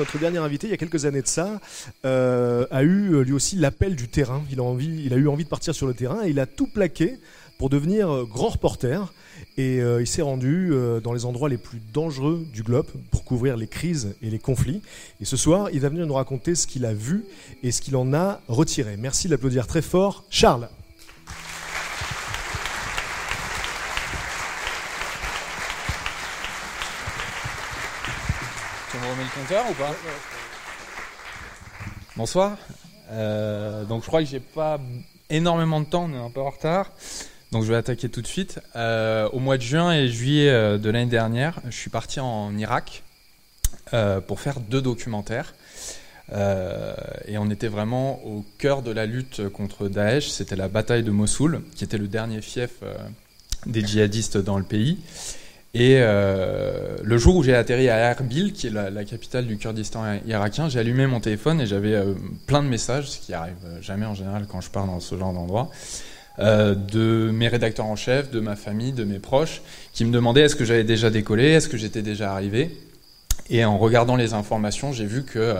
Notre dernier invité, il y a quelques années de ça, euh, a eu euh, lui aussi l'appel du terrain. Il a, eu envie de partir sur le terrain et il a tout plaqué pour devenir euh, grand reporter. Et il s'est rendu dans les endroits les plus dangereux du globe pour couvrir les crises et les conflits. Et ce soir, il va venir nous raconter ce qu'il a vu et ce qu'il en a retiré. Merci d'applaudir très fort Charles. Me remets le compteur ou pas Bonsoir. Euh, donc je crois que j'ai pas énormément de temps, on est un peu en retard. Donc je vais attaquer tout de suite. Euh, au mois de juin et juillet euh, de l'année dernière, je suis parti en Irak pour faire deux documentaires. Et on était vraiment au cœur de la lutte contre Daesh. C'était la bataille de Mossoul, qui était le dernier fief des djihadistes dans le pays. Et euh, le jour où j'ai atterri à Erbil, qui est la, capitale du Kurdistan irakien, j'ai allumé mon téléphone et j'avais euh, plein de messages, ce qui arrive jamais en général quand je pars dans ce genre d'endroit, euh, de mes rédacteurs en chef, de ma famille, de mes proches, qui me demandaient est-ce que j'avais déjà décollé, est-ce que j'étais déjà arrivé. Et en regardant les informations, j'ai vu que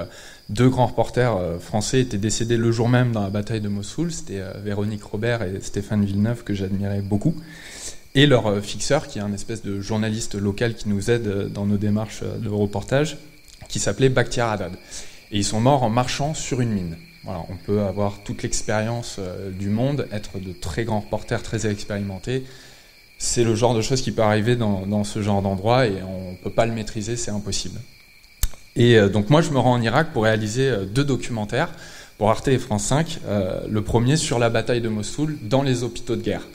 deux grands reporters français étaient décédés le jour même dans la bataille de Mossoul. C'était Véronique Robert et Stéphane Villeneuve, que j'admirais beaucoup et leur euh, fixeur, qui est un espèce de journaliste local qui nous aide euh, dans nos démarches euh, de reportage, qui s'appelait Bakhtiar Haddad. Et ils sont morts en marchant sur une mine. Voilà, on peut avoir toute l'expérience du monde, être de très grands reporters très expérimentés. C'est le genre de choses qui peut arriver dans, ce genre d'endroit et on ne peut pas le maîtriser, c'est impossible. Et donc moi, je me rends en Irak pour réaliser deux documentaires pour Arte et France 5. Euh, le premier sur la bataille de Mossoul dans les hôpitaux de guerre.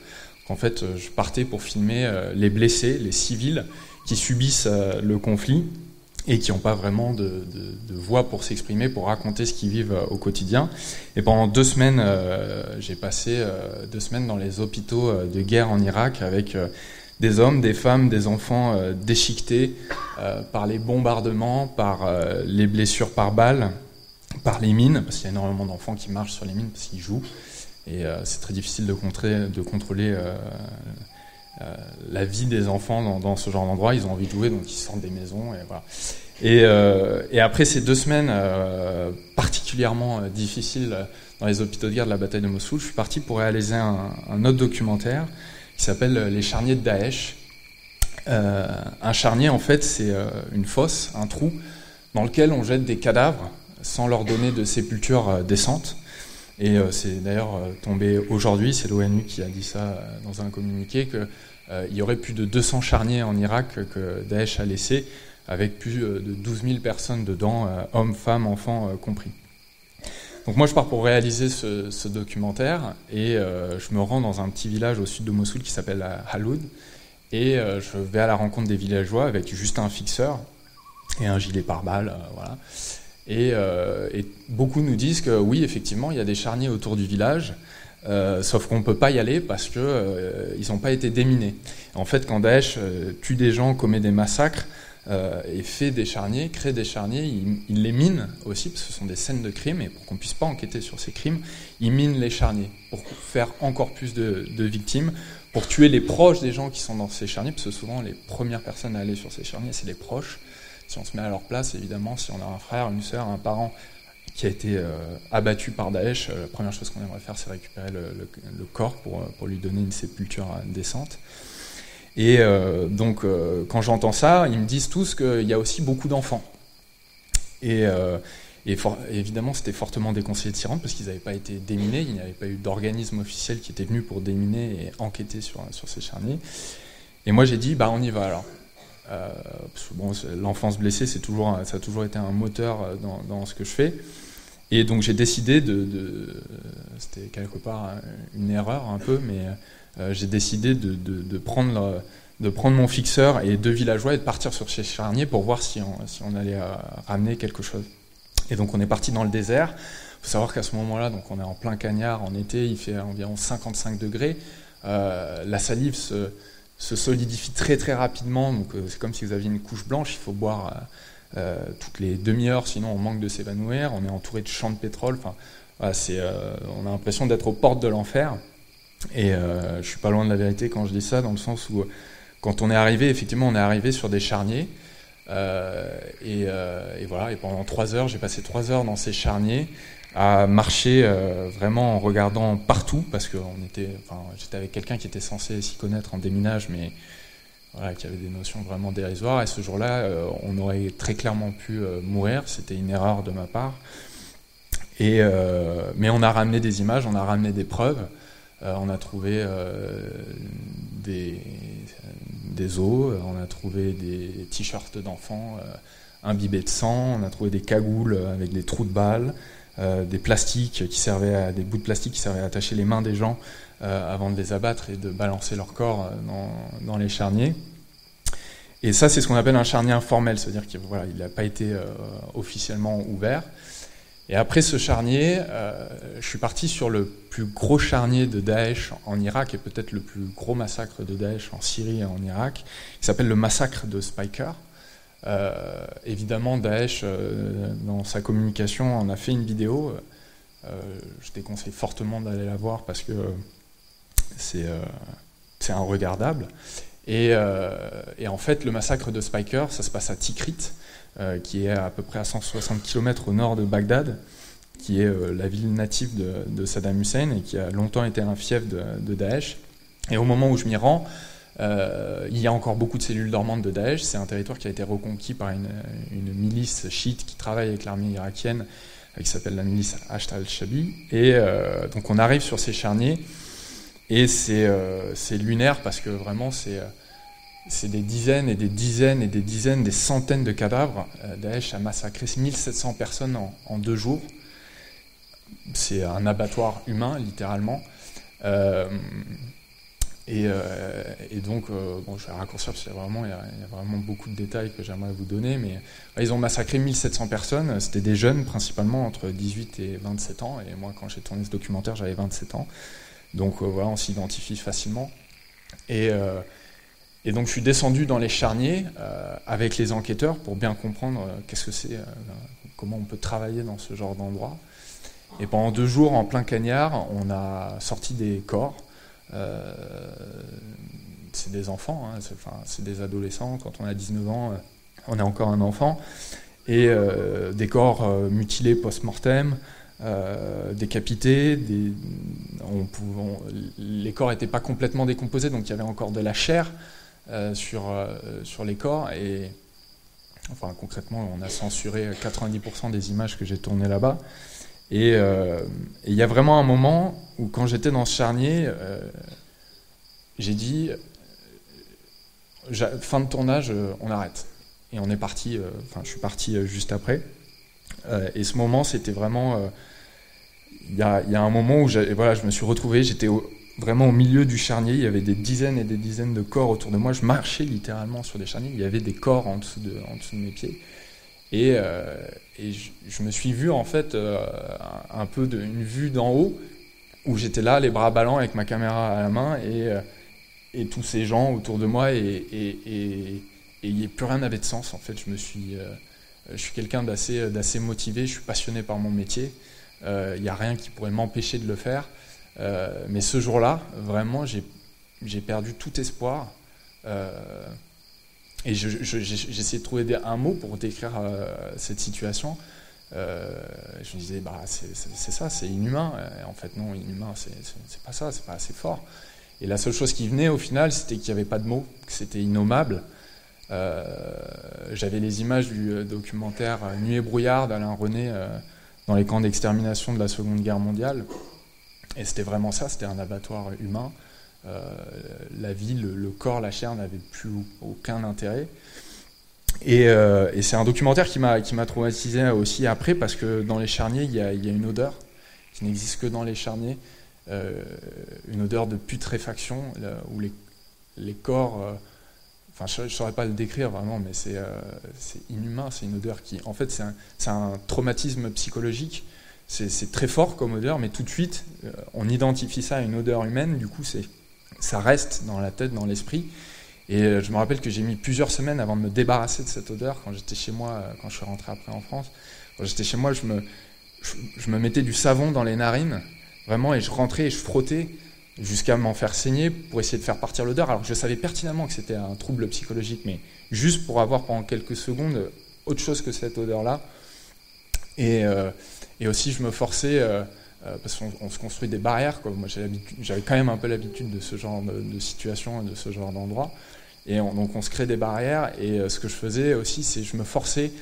En fait, euh, je partais pour filmer euh, les blessés, les civils qui subissent euh, le conflit et qui n'ont pas vraiment de, voix pour s'exprimer, pour raconter ce qu'ils vivent au quotidien. Et pendant deux semaines, j'ai passé deux semaines dans les hôpitaux de guerre en Irak avec des hommes, des femmes, des enfants déchiquetés par les bombardements, par les blessures par balles, par les mines, parce qu'il y a énormément d'enfants qui marchent sur les mines parce qu'ils jouent. Et euh, c'est très difficile de, contrer, de contrôler euh, euh, la vie des enfants dans, ce genre d'endroit. Ils ont envie de jouer, donc ils sortent des maisons. Et, après ces deux semaines particulièrement difficiles dans les hôpitaux de guerre de la bataille de Mossoul, je suis parti pour réaliser un, autre documentaire qui s'appelle Les charniers de Daesh. Un charnier, en fait, c'est une fosse, un trou, dans lequel on jette des cadavres sans leur donner de sépulture euh, décente. Et euh, c'est d'ailleurs euh, tombé aujourd'hui, c'est l'ONU qui a dit ça euh, dans un communiqué, qu'il y aurait plus de 200 charniers en Irak que Daesh a laissés, avec plus de 12 000 personnes dedans, hommes, femmes, enfants compris. Donc moi je pars pour réaliser ce, documentaire et je me rends dans un petit village au sud de Mossoul qui s'appelle Haloud et je vais à la rencontre des villageois avec juste un fixeur et un gilet pare-balles, voilà. Et, euh, et beaucoup nous disent que oui, effectivement, il y a des charniers autour du village, euh, sauf qu'on ne peut pas y aller parce que euh, ils n'ont pas été déminés. En fait, quand Daesh euh, tue des gens, commet des massacres euh, et fait des charniers, crée des charniers, il, les mine aussi parce que ce sont des scènes de crimes et pour qu'on puisse pas enquêter sur ces crimes, il mine les charniers pour faire encore plus de, de victimes, pour tuer les proches des gens qui sont dans ces charniers, parce que souvent les premières personnes à aller sur ces charniers, c'est les proches. Si on se met à leur place, évidemment, si on a un frère, une sœur, un parent qui a été euh, abattu par Daesh, euh, la première chose qu'on aimerait faire, c'est récupérer le, corps pour, euh, pour, lui donner une sépulture décente. Et donc, quand j'entends ça, ils me disent tous qu'il y a aussi beaucoup d'enfants. Et, évidemment, c'était fortement déconseillé de s'y rendre parce qu'ils n'avaient pas été déminés, il n'y avait pas eu d'organisme officiel qui était venu pour déminer et enquêter sur, sur ces charniers. Et moi, j'ai dit, bah, on y va alors. Euh, l'enfance blessée, c'est toujours, ça a toujours été un moteur dans, dans ce que je fais. Et donc j'ai décidé de, de c'était quelque part une erreur un peu, mais j'ai décidé de, prendre, de prendre mon fixeur et deux villageois et de partir sur ces charniers pour voir si on, allait ramener quelque chose. Et donc on est parti dans le désert. Il faut savoir qu'à ce moment-là, donc on est en plein cagnard en été, il fait environ 55 degrés. la salive se, se solidifie très très rapidement. Donc euh, c'est comme si vous aviez une couche blanche. Il faut boire euh, euh, toutes les demi-heures, sinon on manque de s'évanouir. On est entouré de champs de pétrole. Enfin, c'est, on a l'impression d'être aux portes de l'enfer. Et je suis pas loin de la vérité quand je dis ça, dans le sens où quand on est arrivé, effectivement, on est arrivé sur des charniers. et, voilà. Et pendant trois heures, j'ai passé trois heures dans ces charniers à marcher euh, vraiment en regardant partout parce que on était, enfin, j'étais avec quelqu'un qui était censé s'y connaître en déminage, mais qui avait des notions vraiment dérisoires. Et ce jour-là, euh, on aurait très clairement pu euh, mourir. C'était une erreur de ma part. Et mais on a ramené des images, on a ramené des preuves. on a trouvé des, des os, on a trouvé des t-shirts d'enfants imbibés de sang, on a trouvé des cagoules avec des trous de balles. Euh, des plastiques qui servaient à, des bouts de plastique qui servaient à attacher les mains des gens euh, avant de les abattre et de balancer leur corps euh, dans, les charniers. Et ça, c'est ce qu'on appelle un charnier informel, c'est-à-dire qu'il n'a pas été officiellement ouvert. Et après ce charnier, je suis parti sur le plus gros charnier de Daesh en Irak et peut-être le plus gros massacre de Daesh en Syrie et en Irak, qui s'appelle le massacre de Spiker. Euh, évidemment, Daesh, euh, dans sa communication, en a fait une vidéo. Euh, je déconseille fortement d'aller la voir parce que c'est regardable. Et, et, en fait, le massacre de Spiker, ça se passe à Tikrit, qui est à peu près à 160 km au nord de Bagdad, qui est la ville native de, Saddam Hussein et qui a longtemps été un fief de, de Daesh. Et au moment où je m'y rends, euh, il y a encore beaucoup de cellules dormantes de Daesh. C'est un territoire qui a été reconquis par une, milice chiite qui travaille avec l'armée irakienne, euh, qui s'appelle la milice Asht al-Shabi. Et euh, donc on arrive sur ces charniers, et c'est lunaire parce que vraiment c'est des dizaines et des dizaines et des dizaines, des centaines de cadavres. Daesh a massacré 1700 personnes en deux jours. C'est un abattoir humain, littéralement. Euh, et, donc, euh, bon, je vais raccourcir parce qu'il y, y a vraiment beaucoup de détails que j'aimerais vous donner, mais ils ont massacré 1700 personnes, c'était des jeunes principalement entre 18 et 27 ans, et moi quand j'ai tourné ce documentaire j'avais 27 ans, donc euh, voilà, on s'identifie facilement. Et, et, donc je suis descendu dans les charniers avec les enquêteurs pour bien comprendre qu'est-ce que c'est, comment on peut travailler dans ce genre d'endroit. Et pendant deux jours en plein cagnard, on a sorti des corps c'est des enfants, hein, c'est des adolescents. Quand on a 19 ans, euh, on est encore un enfant. Et euh, des corps mutilés post-mortem, décapités. Les corps n'étaient pas complètement décomposés, donc il y avait encore de la chair sur, sur les corps. Et enfin, concrètement, on a censuré 90% des images que j'ai tournées là-bas. Euh, et il y a vraiment un moment où, quand j'étais dans ce charnier, euh, j'ai dit fin de tournage, euh, on arrête. Et on est parti, enfin, je suis parti juste après. et ce moment, c'était vraiment. Il y, a, un moment où voilà, je me suis retrouvé, j'étais vraiment au milieu du charnier, il y avait des dizaines et des dizaines de corps autour de moi. Je marchais littéralement sur des charniers, il y avait des corps en dessous de, en dessous de mes pieds. Et, euh, je, me suis vu en fait euh, un peu de, une vue d'en haut où j'étais là, les bras ballants avec ma caméra à la main et, euh, et tous ces gens autour de moi et, et, et plus rien n'avait de sens en fait. Je me suis, je suis quelqu'un d'assez, d'assez motivé, je suis passionné par mon métier. Il n'y a rien qui pourrait m'empêcher de le faire. mais ce jour-là, vraiment, j'ai, j'ai perdu tout espoir. Et j'essayais de trouver un mot pour décrire euh, cette situation. Euh, je me disais, bah, c'est ça, c'est inhumain. en fait, non, inhumain, c'est pas ça, c'est pas assez fort. Et la seule chose qui venait au final, c'était qu'il n'y avait pas de mots, que c'était innommable. Euh, j'avais les images du documentaire Nuit et brouillard d'Alain René dans les camps d'extermination de la Seconde Guerre mondiale. Et c'était vraiment ça, c'était un abattoir humain. Euh, la vie, le, corps, la chair n'avaient plus aucun intérêt. Euh, et, c'est un documentaire qui m'a traumatisé aussi après parce que dans les charniers, il y a, une odeur qui n'existe que dans les charniers. une odeur de putréfaction où les, les corps Enfin, je ne saurais pas le décrire vraiment, mais c'est inhumain. C'est une odeur qui, en fait, c'est un, un, traumatisme psychologique c'est très fort comme odeur, mais tout de suite, euh, on identifie ça à une odeur humaine, du coup, ça reste dans la tête, dans l'esprit. Et euh, je me rappelle que j'ai mis plusieurs semaines avant de me débarrasser de cette odeur quand j'étais chez moi, euh, quand je suis rentré après en France. Quand j'étais chez moi, je me, je, me mettais du savon dans les narines, vraiment, et je rentrais et je frottais jusqu'à m'en faire saigner pour essayer de faire partir l'odeur, alors je savais pertinemment que c'était un trouble psychologique, mais juste pour avoir pendant quelques secondes autre chose que cette odeur-là. Et, et aussi, je me forçais, euh, euh, parce qu'on se construit des barrières, moi j'avais quand même un peu l'habitude de ce genre de, situation et de ce genre d'endroit. Et donc on se crée des barrières, et euh, ce que je faisais aussi, c'est je me forçais,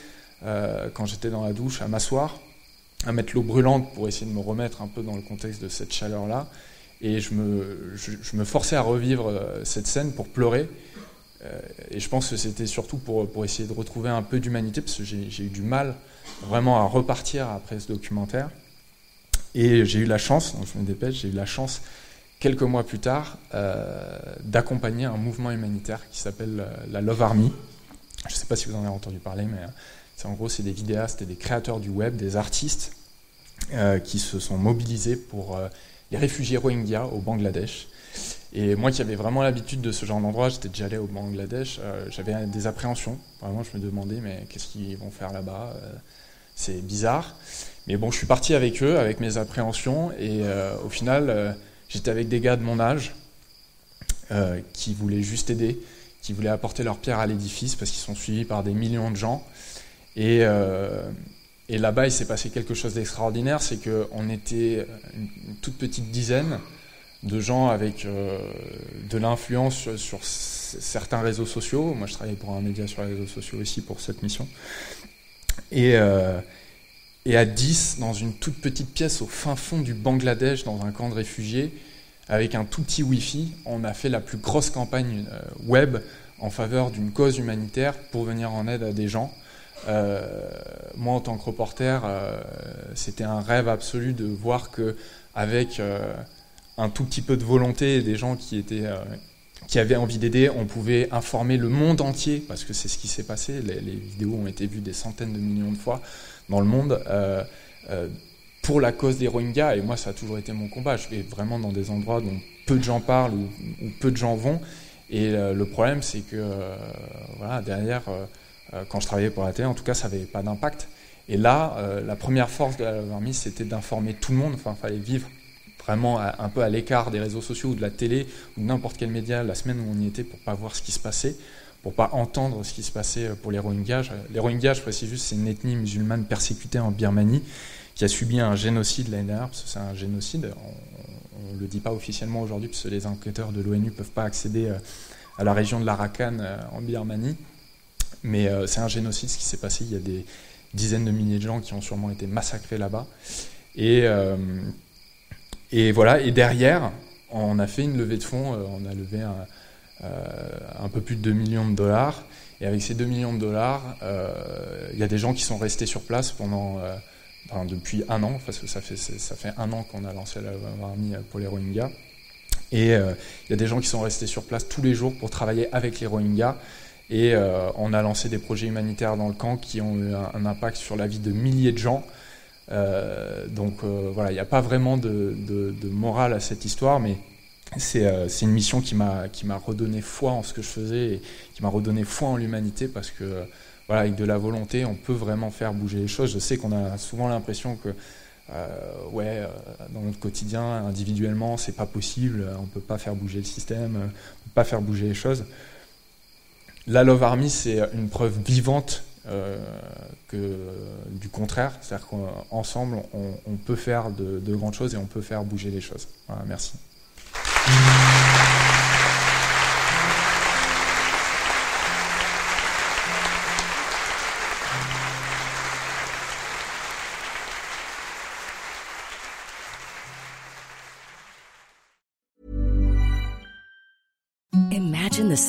quand j'étais dans la douche, à m'asseoir, à mettre l'eau brûlante pour essayer de me remettre un peu dans le contexte de cette chaleur-là. Et je me, forçais à revivre cette scène pour pleurer. et je pense que c'était surtout pour, essayer de retrouver un peu d'humanité, parce que j'ai eu du mal vraiment à repartir après ce documentaire. Et j'ai eu la chance, je me dépêche, j'ai eu la chance quelques mois plus tard euh, d'accompagner un mouvement humanitaire qui s'appelle euh, la Love Army. Je ne sais pas si vous en avez entendu parler, mais euh, c'est en gros c'est des vidéastes et des créateurs du web, des artistes qui se sont mobilisés pour les réfugiés Rohingyas au Bangladesh. Et moi qui avais vraiment l'habitude de ce genre d'endroit, j'étais déjà allé au Bangladesh, j'avais des appréhensions. Vraiment, je me demandais, mais qu'est-ce qu'ils vont faire là-bas c'est bizarre. Mais bon, je suis parti avec eux, avec mes appréhensions, et euh, au final, euh, j'étais avec des gars de mon âge euh, qui voulaient juste aider, qui voulaient apporter leur pierre à l'édifice parce qu'ils sont suivis par des millions de gens. Et, là-bas, il s'est passé quelque chose d'extraordinaire, c'est qu'on était une, toute petite dizaine de gens avec de l'influence sur, sur, certains réseaux sociaux. Moi, je travaillais pour un média sur les réseaux sociaux aussi pour cette mission. Et, euh, et à 10, dans une toute petite pièce au fin fond du Bangladesh, dans un camp de réfugiés, avec un tout petit Wi-Fi, on a fait la plus grosse campagne euh, web en faveur d'une cause humanitaire pour venir en aide à des gens. Euh, moi, en tant que reporter, c'était un rêve absolu de voir que avec un tout petit peu de volonté et des gens qui étaient qui avaient envie d'aider, on pouvait informer le monde entier, parce que c'est ce qui s'est passé, les, vidéos ont été vues des centaines de millions de fois dans le monde, euh, euh, pour la cause des Rohingyas, et moi ça a toujours été mon combat, je vais vraiment dans des endroits dont peu de gens parlent ou, peu de gens vont, et euh, le problème c'est que derrière, quand je travaillais pour la télé, en tout cas ça n'avait pas d'impact, et là, la première force de la c'était d'informer tout le monde, enfin il fallait vivre vraiment un peu à l'écart des réseaux sociaux ou de la télé ou n'importe quel média la semaine où on y était pour pas voir ce qui se passait, pour pas entendre ce qui se passait pour les Rohingyas. Les Rohingyas, je précise juste, c'est une ethnie musulmane persécutée en Birmanie qui a subi un génocide l'année dernière, parce que c'est un génocide. On ne le dit pas officiellement aujourd'hui, parce que les enquêteurs de l'ONU ne peuvent pas accéder euh, à la région de l'Arakan euh, en Birmanie. Mais euh, c'est un génocide, ce qui s'est passé. Il y a des dizaines de milliers de gens qui ont sûrement été massacrés là-bas. Et et voilà, et derrière, on a fait une levée de fonds, euh, on a levé un, euh, peu plus de 2 millions de dollars. Et avec ces 2 millions de dollars, euh, il y a des gens qui sont restés sur place pendant, depuis un an, parce que ça fait, ça fait un an qu'on a lancé la Army pour les Rohingyas. Et il y a des gens qui sont restés sur place tous les jours pour travailler avec les Rohingyas. Et on a lancé des projets humanitaires dans le camp qui ont eu un impact sur la vie de milliers de gens. Euh, donc euh, voilà, il n'y a pas vraiment de, morale à cette histoire, mais euh, c'est une mission qui m'a redonné foi en ce que je faisais et qui m'a redonné foi en l'humanité parce que voilà, avec de la volonté, on peut vraiment faire bouger les choses. Je sais qu'on a souvent l'impression que ouais, dans notre quotidien, individuellement, c'est pas possible, on peut pas faire bouger le système, on peut pas faire bouger les choses. La Love Army, c'est une preuve vivante euh, que du contraire. C'est-à-dire qu'ensemble, on, peut faire de, grandes choses et on peut faire bouger les choses. merci.